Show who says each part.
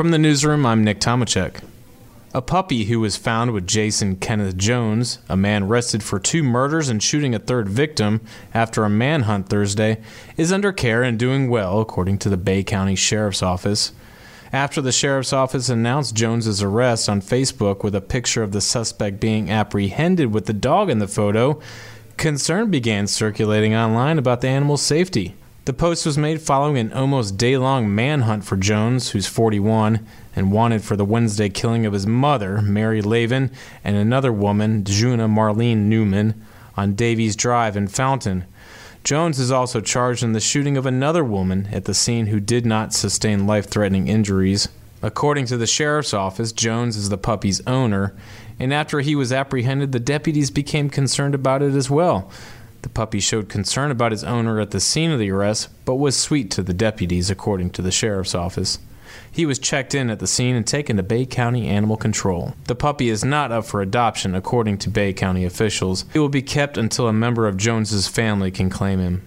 Speaker 1: From the newsroom, I'm Nick Tomachek. A puppy who was found with Jason Kenneth Jones, a man arrested for two murders and shooting a third victim after a manhunt Thursday, is under care and doing well, according to the Bay County Sheriff's Office. After the sheriff's office announced Jones's arrest on Facebook with a picture of the suspect being apprehended with the dog in the photo, concern began circulating online about the animal's safety. The post was made following an almost day long manhunt for Jones, who's 41 and wanted for the Wednesday killing of his mother, Mary Lavin, and another woman, Juna Marlene Newman, on Davies Drive in Fountain. Jones is also charged in the shooting of another woman at the scene who did not sustain life threatening injuries. According to the sheriff's office, Jones is the puppy's owner, and after he was apprehended, the deputies became concerned about it as well. The puppy showed concern about his owner at the scene of the arrest, but was sweet to the deputies, according to the sheriff's office. He was checked in at the scene and taken to Bay County Animal Control. The puppy is not up for adoption, according to Bay County officials. He will be kept until a member of Jones's family can claim him.